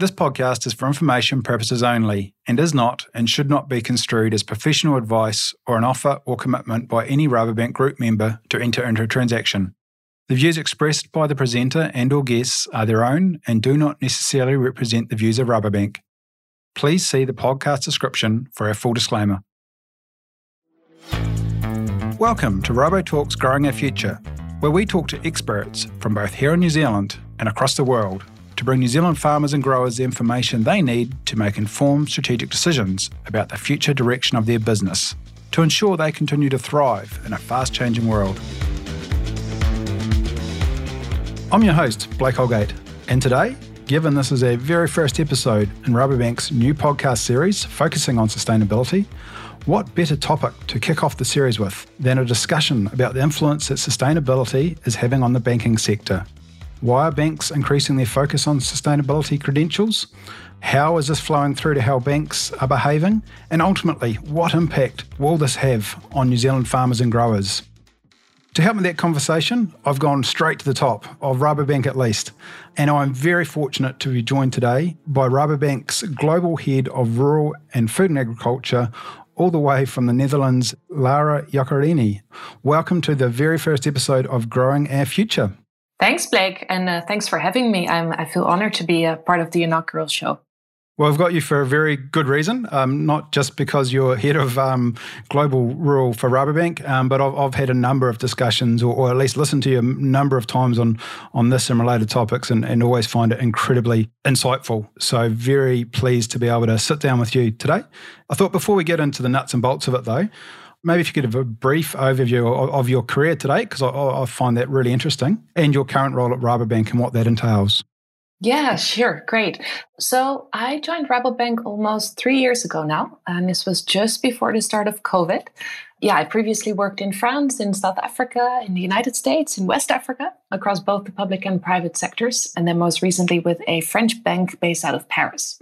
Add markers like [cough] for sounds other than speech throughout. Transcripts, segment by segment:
This podcast is for information purposes only and is not and should not be construed as professional advice or an offer or commitment by any Rabobank group member to enter into a transaction. The views expressed by the presenter and or guests are their own and do not necessarily represent the views of Rabobank. Please see the podcast description for a full disclaimer. Welcome to RaboTalk's Growing Our Future, where we talk to experts from both here in New Zealand and across the world to bring New Zealand farmers and growers the information they need to make informed strategic decisions about the future direction of their business to ensure they continue to thrive in a fast changing world. I'm your host, Blake Holgate, and today, given this is our very first episode in Rabobank's new podcast series focusing on sustainability, what better topic to kick off the series with than a discussion about the influence that sustainability is having on the banking sector? Why are banks increasing their focus on sustainability credentials? How is this flowing through to how banks are behaving? And ultimately, what impact will this have on New Zealand farmers and growers? To help with that conversation, I've gone straight to the top of Rabobank at least. And I'm very fortunate to be joined today by Rabobank's Global Head of Rural and Food and Agriculture, all the way from the Netherlands, Lara Yocarini. Welcome to the very first episode of Growing Our Future. Thanks, Blake, and uh, thanks for having me. I'm, I feel honored to be a part of the inaugural show. Well, I've got you for a very good reason, um, not just because you're head of um, global rural for Rabobank, um, but I've, I've, had a number of discussions, or, or, at least listened to you a number of times on on this and related topics, and, and always find it incredibly insightful. So, very pleased to be able to sit down with you today. I thought before we get into the nuts and bolts of it, though, maybe if you could have a brief overview of, of your career today, because I, I, find that really interesting, and your current role at Rabobank and what that entails. Yeah, sure. Great. So I joined Rabobank almost three years ago now, and this was just before the start of COVID. Yeah, I previously worked in France, in South Africa, in the United States, in West Africa, across both the public and private sectors, and then most recently with a French bank based out of Paris.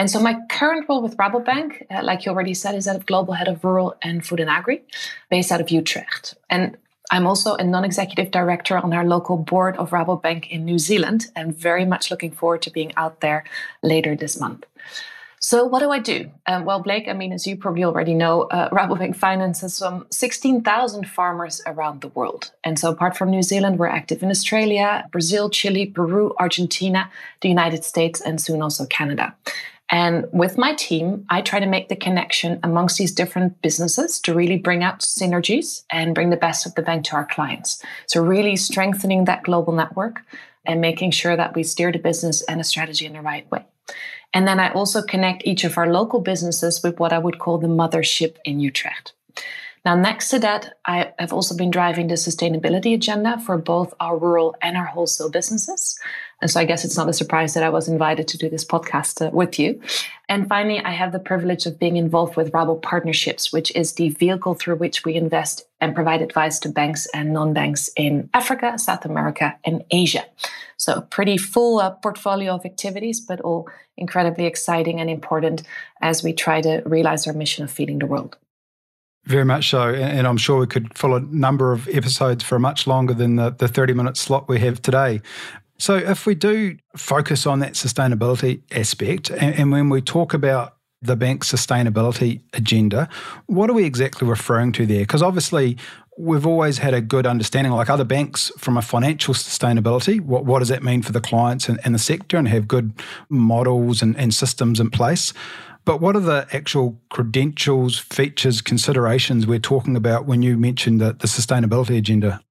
And so my current role with Rabobank, uh, like you already said, is that of Global Head of Rural and Food and Agri, based out of Utrecht. And I'm also a non-executive director on our local board of Rabobank in New Zealand and very much looking forward to being out there later this month. So what do I do? Um, well, Blake, I mean, as you probably already know, uh, [laughs] Rabobank finances some 16,000 farmers around the world. And so apart from New Zealand, we're active in Australia, Brazil, Chile, Peru, Argentina, the United States, and soon also Canada. And with my team, I try to make the connection amongst these different businesses to really bring out synergies and bring the best of the bank to our clients. So, really strengthening that global network and making sure that we steer the business and a strategy in the right way. And then I also connect each of our local businesses with what I would call the mothership in Utrecht. Now, next to that, I have also been driving the sustainability agenda for both our rural and our wholesale businesses. And so I guess it's not a surprise that I was invited to do this podcast uh, with you. And finally, I have the privilege of being involved with Rabo Partnerships, which is the vehicle through which we invest and provide advice to banks and non banks in Africa, South America, and Asia. So, pretty full uh, portfolio of activities, but all incredibly exciting and important as we try to realize our mission of feeding the world. Very much so. And I'm sure we could fill a number of episodes for much longer than the, the 30 minute slot we have today. So, if we do focus on that sustainability aspect, and, and when we talk about the bank's sustainability agenda, what are we exactly referring to there? Because obviously, we've always had a good understanding, like other banks, from a financial sustainability. What, what does that mean for the clients and, and the sector, and have good models and, and systems in place? But what are the actual credentials, features, considerations we're talking about when you mentioned the, the sustainability agenda?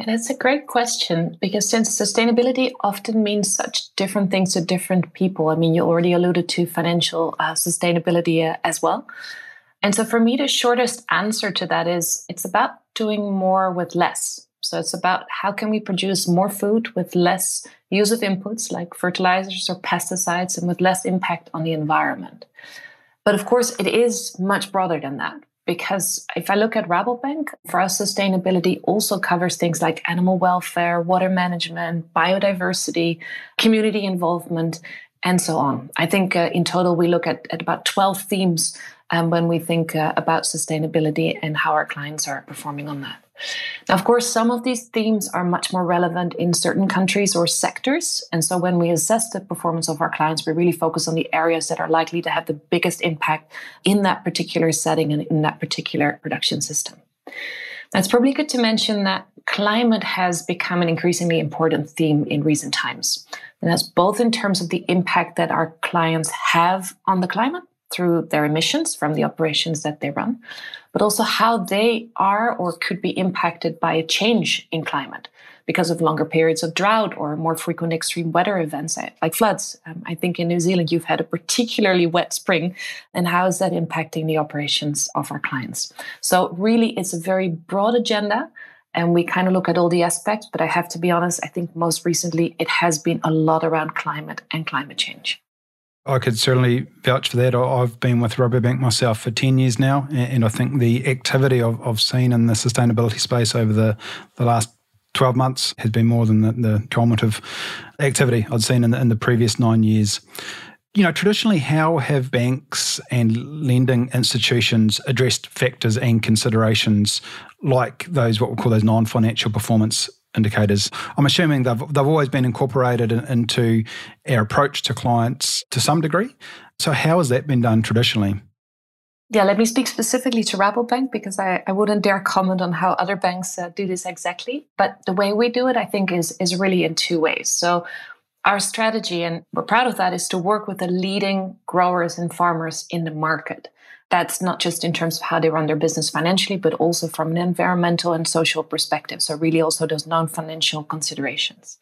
And it's a great question because since sustainability often means such different things to different people, I mean, you already alluded to financial uh, sustainability uh, as well. And so for me, the shortest answer to that is it's about doing more with less. So it's about how can we produce more food with less use of inputs like fertilizers or pesticides and with less impact on the environment. But of course, it is much broader than that because if I look at Rabobank, for us, sustainability also covers things like animal welfare, water management, biodiversity, community involvement, and so on. I think uh, in total, we look at, at about 12 themes um, when we think uh, about sustainability and how our clients are performing on that. Now, of course, some of these themes are much more relevant in certain countries or sectors. And so when we assess the performance of our clients, we really focus on the areas that are likely to have the biggest impact in that particular setting and in that particular production system. Now, it's probably good to mention that climate has become an increasingly important theme in recent times. And that's both in terms of the impact that our clients have on the climate through their emissions from the operations that they run, but also how they are or could be impacted by a change in climate because of longer periods of drought or more frequent extreme weather events eh, like floods. Um, I think in New Zealand you've had a particularly wet spring, and how is that impacting the operations of our clients? So, really, it's a very broad agenda. And we kind of look at all the aspects, but I have to be honest, I think most recently it has been a lot around climate and climate change. I could certainly vouch for that. I've been with Rabobank myself for 10 years now, and I think the activity I've, I've seen in the sustainability space over the, the last 12 months has been more than the, the cumulative activity I'd seen in the, in the previous nine years. You know, traditionally, how have banks and lending institutions addressed factors and considerations like those, what we call those non financial performance indicators. I'm assuming they've, they've always been incorporated in, into our approach to clients to some degree. So, how has that been done traditionally? Yeah, let me speak specifically to Rabobank because I, I wouldn't dare comment on how other banks uh, do this exactly. But the way we do it, I think, is, is really in two ways. So, our strategy, and we're proud of that, is to work with the leading growers and farmers in the market. That's not just in terms of how they run their business financially, but also from an environmental and social perspective. So, really, also those non financial considerations.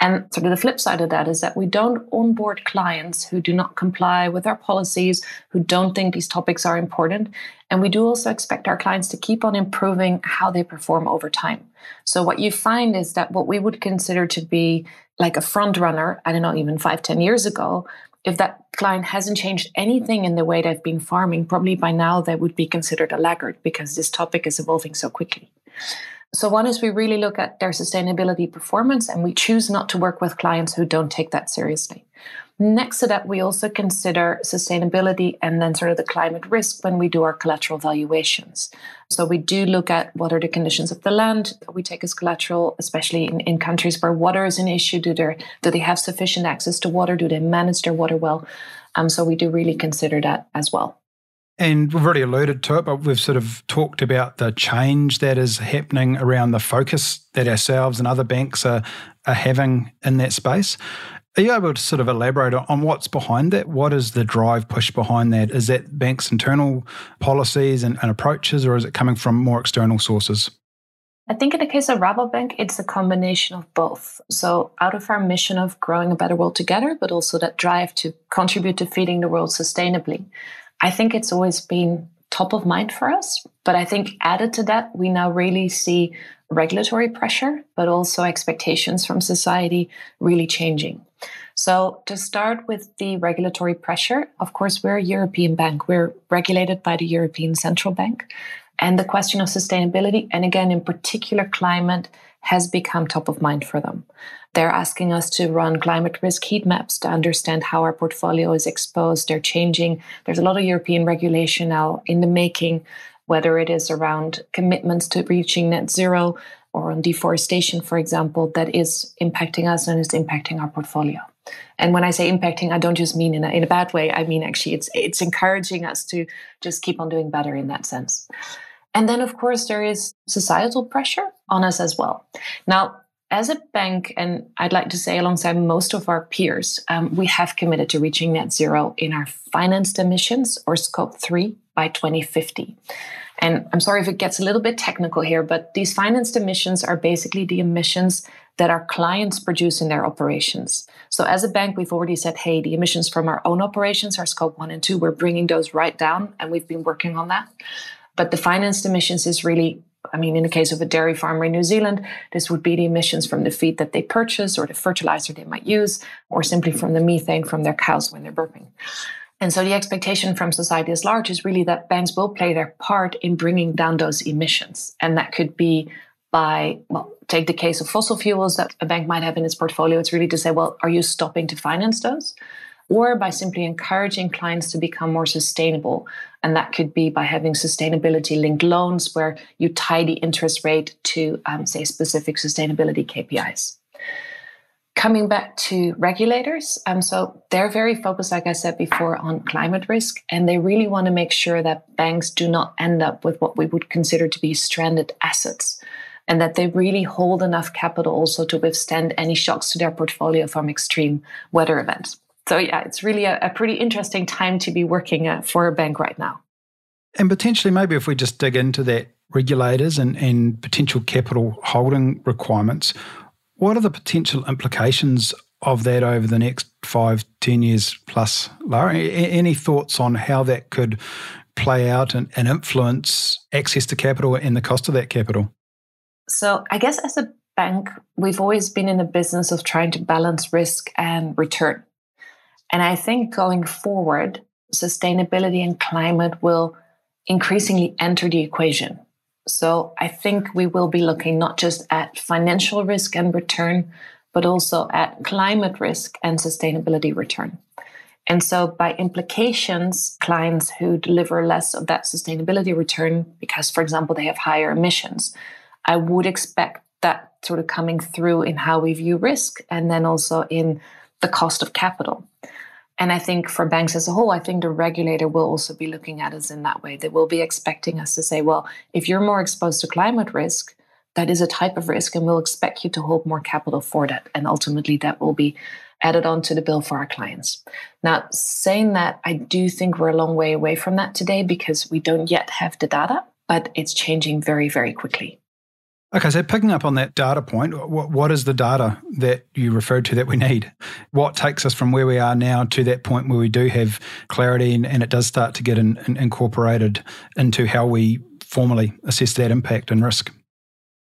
And sort of the flip side of that is that we don't onboard clients who do not comply with our policies, who don't think these topics are important. And we do also expect our clients to keep on improving how they perform over time. So what you find is that what we would consider to be like a front runner, I don't know, even five, ten years ago, if that client hasn't changed anything in the way they've been farming, probably by now they would be considered a laggard because this topic is evolving so quickly. So, one is we really look at their sustainability performance and we choose not to work with clients who don't take that seriously. Next to that, we also consider sustainability and then sort of the climate risk when we do our collateral valuations. So we do look at what are the conditions of the land that we take as collateral, especially in, in countries where water is an issue. Do they do they have sufficient access to water? Do they manage their water well? Um, so we do really consider that as well. And we've already alluded to it, but we've sort of talked about the change that is happening around the focus that ourselves and other banks are, are having in that space. Are you able to sort of elaborate on what's behind that? What is the drive push behind that? Is that banks' internal policies and, and approaches, or is it coming from more external sources? I think in the case of Rabobank, it's a combination of both. So, out of our mission of growing a better world together, but also that drive to contribute to feeding the world sustainably, I think it's always been top of mind for us. But I think added to that, we now really see regulatory pressure, but also expectations from society really changing. So, to start with the regulatory pressure, of course, we're a European bank. We're regulated by the European Central Bank. And the question of sustainability, and again, in particular, climate, has become top of mind for them. They're asking us to run climate risk heat maps to understand how our portfolio is exposed. They're changing. There's a lot of European regulation now in the making, whether it is around commitments to reaching net zero or on deforestation, for example, that is impacting us and is impacting our portfolio. And when I say impacting, I don't just mean in a, in a bad way. I mean, actually, it's, it's encouraging us to just keep on doing better in that sense. And then, of course, there is societal pressure on us as well. Now, as a bank, and I'd like to say alongside most of our peers, um, we have committed to reaching net zero in our financed emissions or scope three by 2050. And I'm sorry if it gets a little bit technical here, but these financed emissions are basically the emissions that our clients produce in their operations. So as a bank, we've already said, hey, the emissions from our own operations are scope one and two. We're bringing those right down, and we've been working on that. But the financed emissions is really, I mean, in the case of a dairy farmer in New Zealand, this would be the emissions from the feed that they purchase or the fertilizer they might use, or simply from the methane from their cows when they're burping. And so the expectation from society as large is really that banks will play their part in bringing down those emissions. And that could be by, well, take the case of fossil fuels that a bank might have in its portfolio. It's really to say, well, are you stopping to finance those? or by simply encouraging clients to become more sustainable. And that could be by having sustainability linked loans where you tie the interest rate to, um, say, specific sustainability KPIs. Coming back to regulators, um, so they're very focused, like I said before, on climate risk, and they really want to make sure that banks do not end up with what we would consider to be stranded assets, and that they really hold enough capital also to withstand any shocks to their portfolio from extreme weather events. So, yeah, it's really a, a pretty interesting time to be working uh, for a bank right now. And potentially, maybe if we just dig into that regulators and, and potential capital holding requirements, what are the potential implications of that over the next five, ten years plus, Lara? Any thoughts on how that could play out and, and influence access to capital and the cost of that capital? So, I guess as a bank, we've always been in the business of trying to balance risk and return. And I think going forward, sustainability and climate will increasingly enter the equation. So I think we will be looking not just at financial risk and return, but also at climate risk and sustainability return. And so, by implications, clients who deliver less of that sustainability return, because, for example, they have higher emissions, I would expect that sort of coming through in how we view risk and then also in the cost of capital. And I think for banks as a whole, I think the regulator will also be looking at us in that way. They will be expecting us to say, well, if you're more exposed to climate risk, that is a type of risk, and we'll expect you to hold more capital for that. And ultimately, that will be added on to the bill for our clients. Now, saying that, I do think we're a long way away from that today because we don't yet have the data, but it's changing very, very quickly. Okay, so picking up on that data point, what, what is the data that you referred to that we need? What takes us from where we are now to that point where we do have clarity and, and it does start to get in, in, incorporated into how we formally assess that impact and risk?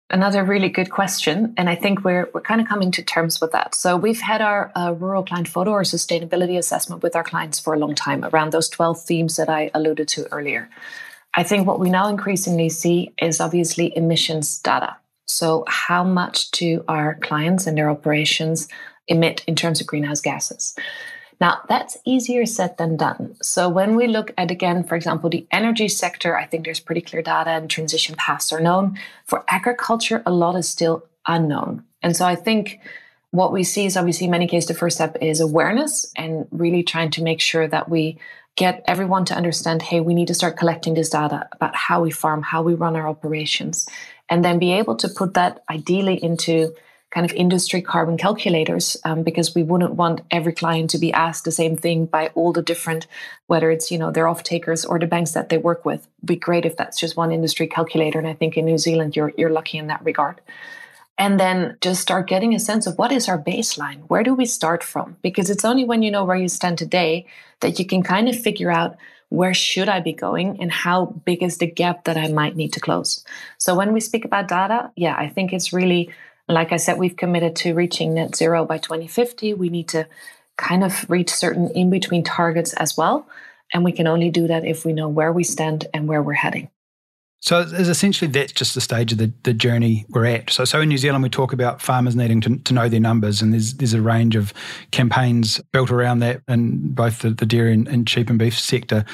Another really good question, and I think we're we're kind of coming to terms with that. So we've had our uh, rural client photo or sustainability assessment with our clients for a long time around those twelve themes that I alluded to earlier. I think what we now increasingly see is obviously emissions data. So, how much do our clients and their operations emit in terms of greenhouse gases? Now, that's easier said than done. So, when we look at, again, for example, the energy sector, I think there's pretty clear data and transition paths are known. For agriculture, a lot is still unknown. And so, I think what we see is obviously in many cases the first step is awareness and really trying to make sure that we get everyone to understand hey, we need to start collecting this data about how we farm, how we run our operations, and then be able to put that ideally into kind of industry carbon calculators um, because we wouldn't want every client to be asked the same thing by all the different whether it's you know their off takers or the banks that they work with. It'd be great if that's just one industry calculator and i think in new zealand you're you're lucky in that regard and then just start getting a sense of what is our baseline? Where do we start from? Because it's only when you know where you stand today that you can kind of figure out where should I be going and how big is the gap that I might need to close. So when we speak about data, yeah, I think it's really like I said we've committed to reaching net zero by 2050. We need to kind of reach certain in between targets as well, and we can only do that if we know where we stand and where we're heading. So essentially that's just the stage of the, the journey we're at. So so in New Zealand we talk about farmers needing to, to know their numbers and there's there's a range of campaigns built around that in both the, the dairy and, and sheep and beef sector.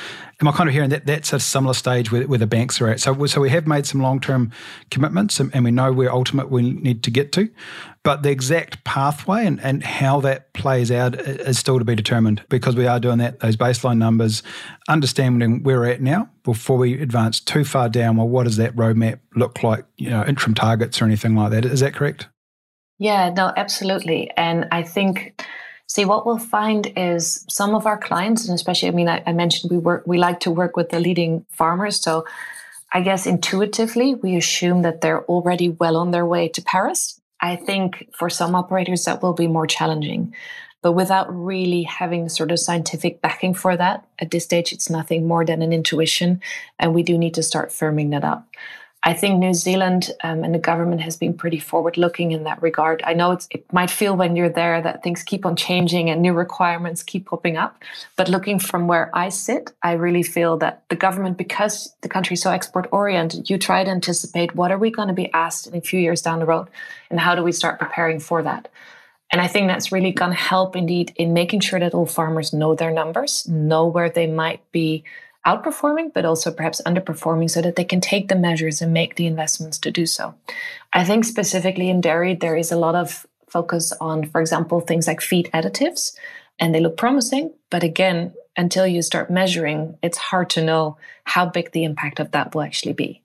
Am I kind of hearing that that's a similar stage where, where the banks are at? So so we have made some long term commitments and, and we know where ultimate we need to get to. But the exact pathway and, and how that plays out is still to be determined because we are doing that, those baseline numbers, understanding where we're at now before we advance too far down. Well, what does that roadmap look like? You know, interim targets or anything like that. Is that correct? Yeah, no, absolutely. And I think see what we'll find is some of our clients, and especially, I mean, I, I mentioned we work, we like to work with the leading farmers. So I guess intuitively, we assume that they're already well on their way to Paris. I think for some operators that will be more challenging. But without really having sort of scientific backing for that, at this stage, it's nothing more than an intuition. And we do need to start firming that up. I think New Zealand um, and the government has been pretty forward looking in that regard. I know it might feel when you're there that things keep on changing and new requirements keep popping up. But looking from where I sit, I really feel that the government, because the country is so export oriented, you try to anticipate what are we going to be asked in a few years down the road and how do we start preparing for that. And I think that's really going to help indeed in making sure that all farmers know their numbers, know where they might be outperforming, but also perhaps underperforming so that they can take the measures and make the investments to do so. I think specifically in dairy, there is a lot of focus on, for example, things like feed additives, and they look promising. But again, until you start measuring, it's hard to know how big the impact of that will actually be.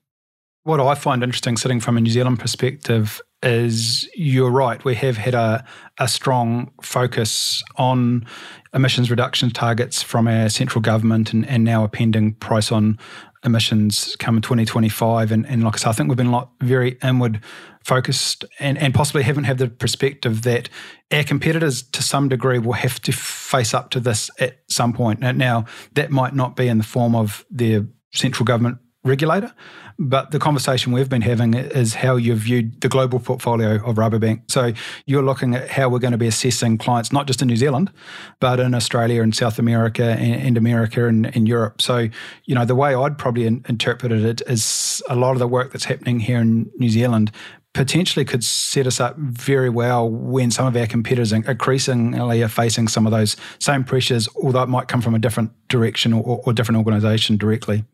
What I find interesting sitting from a New Zealand perspective is you're right. We have had a, a strong focus on emissions reduction targets from our central government and, and now a pending price on emissions come in 2025. And, and like I said, I think we've been a lot very inward focused and, and possibly haven't had the perspective that our competitors to some degree will have to face up to this at some point. Now, that might not be in the form of their central government regulator, but the conversation we've been having is how you've viewed the global portfolio of Rabobank. So you're looking at how we're going to be assessing clients, not just in New Zealand, but in Australia and South America and, and America and, and, Europe. So, you know, the way I'd probably in, interpreted it is a lot of the work that's happening here in New Zealand potentially could set us up very well when some of our competitors increasingly are facing some of those same pressures, although it might come from a different direction or, or different organisation directly.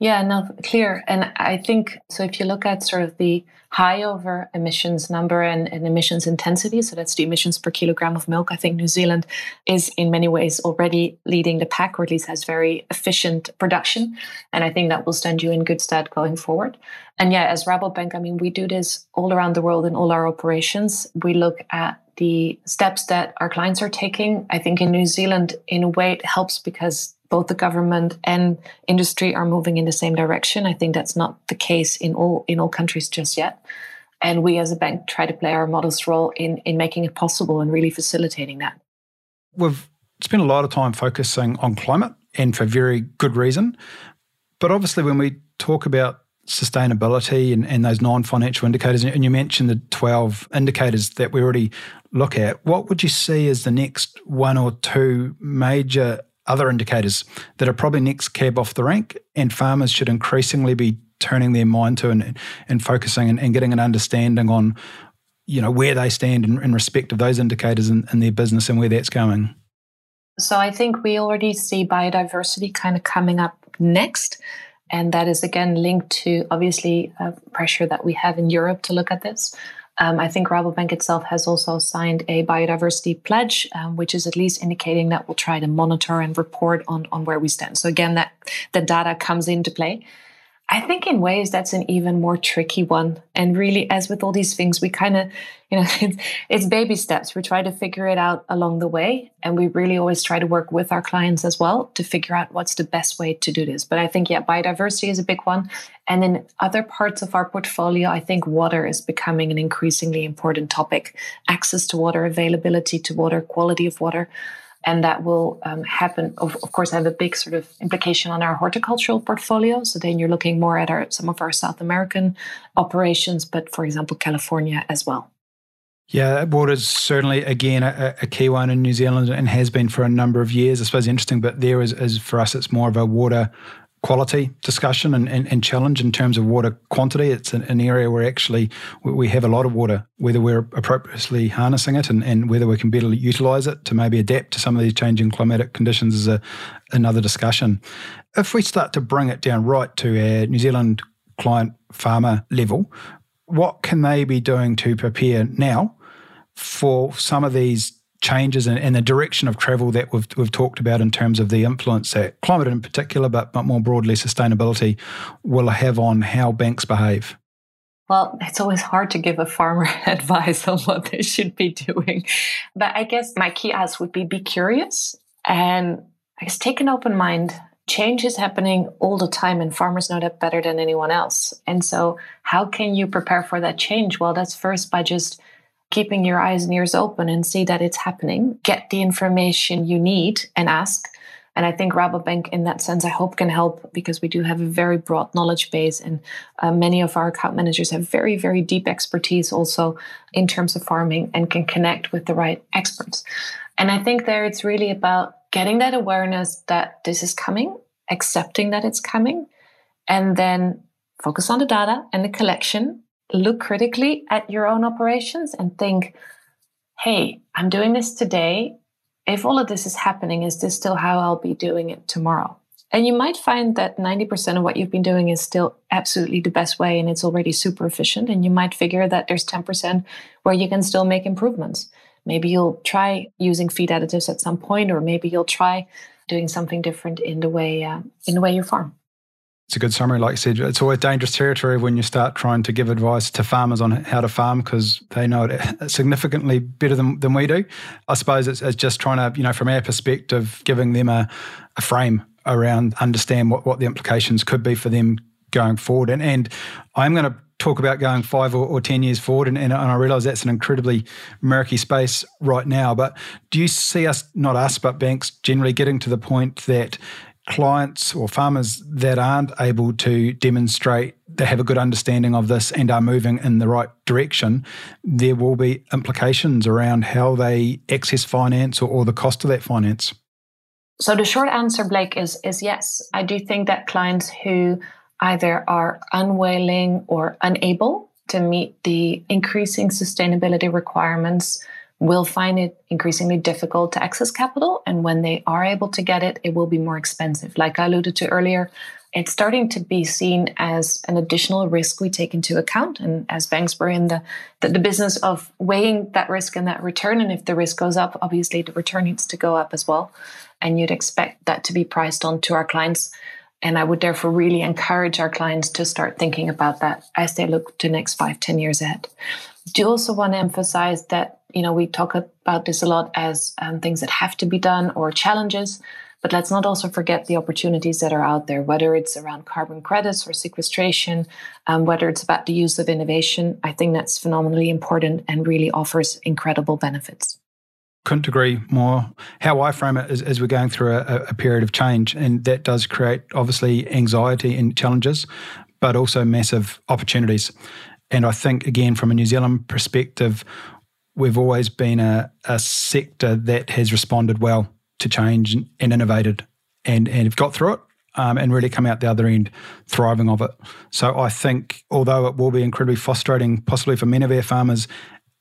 Yeah, no, clear. And I think so. If you look at sort of the high over emissions number and, and, emissions intensity, so that's the emissions per kilogram of milk, I think New Zealand is in many ways already leading the pack, or at least has very efficient production. And I think that will stand you in good stead going forward. And yeah, as Rabobank, I mean, we do this all around the world in all our operations. We look at the steps that our clients are taking. I think in New Zealand, in a way, it helps because both the government and industry are moving in the same direction. I think that's not the case in all in all countries just yet. And we as a bank try to play our modest role in in making it possible and really facilitating that. We've spent a lot of time focusing on climate and for very good reason. But obviously when we talk about sustainability and, and those non-financial indicators and you mentioned the 12 indicators that we already look at what would you see as the next one or two major other indicators that are probably next cab off the rank, and farmers should increasingly be turning their mind to and, and focusing and, and getting an understanding on you know where they stand in, in respect of those indicators in, in, their business and where that's going. So i think we already see biodiversity kind of coming up next and that is again linked to obviously uh, pressure that we have in europe to look at this um, I think Rabobank itself has also signed a biodiversity pledge, um, which is at least indicating that we'll try to monitor and report on, on where we stand. So again, that the data comes into play. I think in ways that's an even more tricky one. And really, as with all these things, we kind of, you know, [laughs] it's, it's, baby steps. We try to figure it out along the way. And we really always try to work with our clients as well to figure out what's the best way to do this. But I think, yeah, biodiversity is a big one. And in other parts of our portfolio, I think water is becoming an increasingly important topic access to water, availability to water, quality of water and that will um, happen. Of, of, course have a big sort of implication on our horticultural portfolio. So then you're looking more at our some of our south american operations but for example california as well. Yeah, water is certainly again a, a, key one in New Zealand and has been for a number of years. I suppose interesting, but there is, is for us, it's more of a water quality discussion and, and, and, challenge in terms of water quantity. It's an, an, area where actually we have a lot of water, whether we're appropriately harnessing it and, and whether we can better utilise it to maybe adapt to some of these changing climatic conditions is a, another discussion. If we start to bring it down right to a New Zealand client farmer level, what can they be doing to prepare now for some of these changes and, the direction of travel that we've, we've talked about in terms of the influence that climate in particular, but, but more broadly sustainability, will have on how banks behave? Well, it's always hard to give a farmer [laughs] advice on what they should be doing. But I guess my key ask would be be curious and I guess take an open mind. Change is happening all the time, and farmers know that better than anyone else. And so, how can you prepare for that change? Well, that's first by just keeping your eyes and ears open and see that it's happening. Get the information you need and ask. And I think Rabobank, in that sense, I hope can help because we do have a very broad knowledge base, and uh, many of our account managers have very, very deep expertise also in terms of farming and can connect with the right experts. And I think there it's really about getting that awareness that this is coming, accepting that it's coming, and then focus on the data and the collection look critically at your own operations and think hey, I'm doing this today. If all of this is happening, is this still how I'll be doing it tomorrow? And you might find that 90% of what you've been doing is still absolutely the best way and it's already super efficient. And you might figure that there's 10% where you can still make improvements. Maybe you'll try using feed additives at some point, or maybe you'll try doing something different in the way uh, in the way you farm. It's a good summary. Like I said, it's always dangerous territory when you start trying to give advice to farmers on how to farm because they know it [laughs] significantly better than, than we do. I suppose it's, it's just trying to, you know, from our perspective, giving them a, a frame around understand what, what the implications could be for them going forward. And, and I'm going to talk about going five or, or 10 years forward. And, and, I realize that's an incredibly murky space right now. But do you see us, not us, but banks generally getting to the point that clients or farmers that aren't able to demonstrate they have a good understanding of this and are moving in the right direction, there will be implications around how they access finance or, or the cost of that finance? So the short answer, Blake, is is yes. I do think that clients who either are unwilling or unable to meet the increasing sustainability requirements will find it increasingly difficult to access capital. And when they are able to get it, it will be more expensive. Like I alluded to earlier, it's starting to be seen as an additional risk we take into account. And as banks, we're in the, the, the, business of weighing that risk and that return. And if the risk goes up, obviously the return needs to go up as well. And you'd expect that to be priced on to our clients. And I would therefore really encourage our clients to start thinking about that as they look to next five, ten years ahead. Do you also want to emphasize that, you know, we talk about this a lot as um, things that have to be done or challenges. But let's not also forget the opportunities that are out there, whether it's around carbon credits or sequestration, um, whether it's about the use of innovation. I think that's phenomenally important and really offers incredible benefits couldn't agree more. How I frame it is, is we're going through a, a, period of change, and that does create obviously anxiety and challenges, but also massive opportunities. And I think, again, from a New Zealand perspective, we've always been a, a sector that has responded well to change and, innovated and, and have got through it. Um, and really come out the other end thriving of it. So I think, although it will be incredibly frustrating, possibly for many of our farmers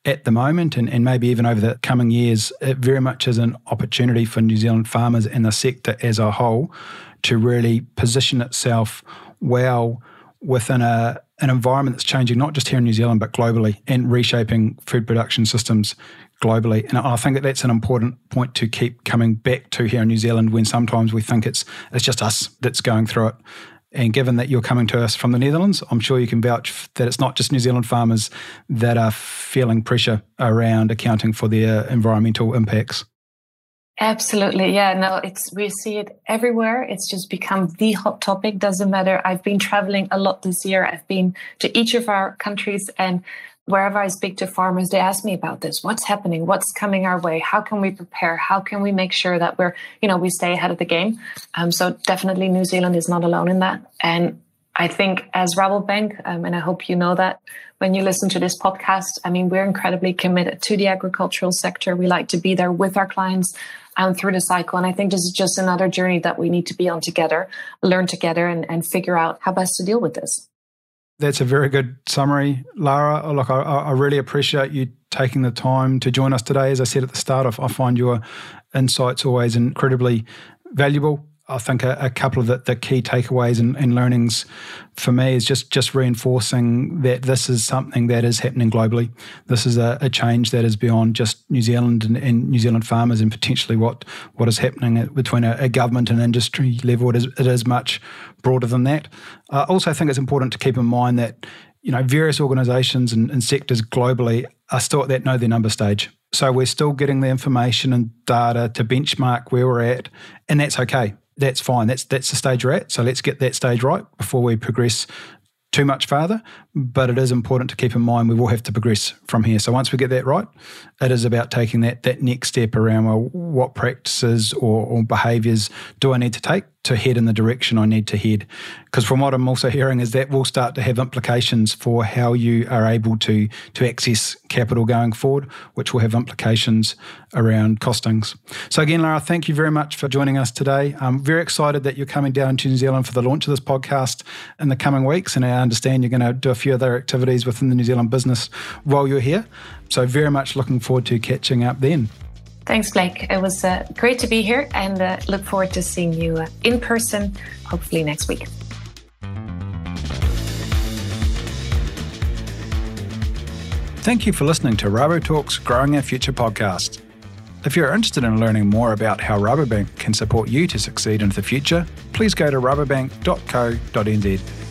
at the moment, and, and maybe even over the coming years, it very much is an opportunity for New Zealand farmers and the sector as a whole to really position itself well within a, an environment that's changing, not just here in New Zealand, but globally, and reshaping food production systems globally. And I think that that's an important point to keep coming back to here in New Zealand when sometimes we think it's it's just us that's going through it. And given that you're coming to us from the Netherlands, I'm sure you can vouch that it's not just New Zealand farmers that are feeling pressure around accounting for their environmental impacts. Absolutely. Yeah, no, it's we see it everywhere. It's just become the hot topic. Doesn't matter. I've been traveling a lot this year. I've been to each of our countries and wherever I speak to farmers, they ask me about this. What's happening? What's coming our way? How can we prepare? How can we make sure that we're, you know, we stay ahead of the game? Um, so definitely New Zealand is not alone in that. And I think as Rabobank, um, and I hope you know that when you listen to this podcast, I mean, we're incredibly committed to the agricultural sector. We like to be there with our clients um, through the cycle. And I think this is just another journey that we need to be on together, learn together and, and figure out how best to deal with this. That's a very good summary, Lara. Look, I, I, really appreciate you taking the time to join us today. As I said at the start, I find your insights always incredibly valuable. I think a, a couple of the, the, key takeaways and, and, learnings for me is just just reinforcing that this is something that is happening globally. This is a, a change that is beyond just New Zealand and, and, New Zealand farmers, and potentially what what is happening between a, a government and industry level. It is it is much broader than that. I also think it's important to keep in mind that you know various organisations and, and sectors globally are still at that know their number stage. So we're still getting the information and data to benchmark where we're at, and that's okay that's fine. That's that's the stage we're at. So let's get that stage right before we progress too much farther. But it is important to keep in mind we will have to progress from here. So once we get that right, it is about taking that that next step around well, what practices or, or behaviours do I need to take to head in the direction I need to head. Because from what I'm also hearing is that will start to have implications for how you are able to to access capital going forward, which will have implications around costings. So again, Lara, thank you very much for joining us today. I'm very excited that you're coming down to New Zealand for the launch of this podcast in the coming weeks, and I understand you're going to do a few few other activities within the New Zealand business while you're here. So, very much looking forward to catching up then. Thanks, Blake. It was uh, great to be here and uh, look forward to seeing you uh, in person, hopefully next week. Thank you for listening to Rabotalk's Growing Our Future podcast. If you're interested in learning more about how Rabobank can support you to succeed into the future, please go to rabobank.co.nz.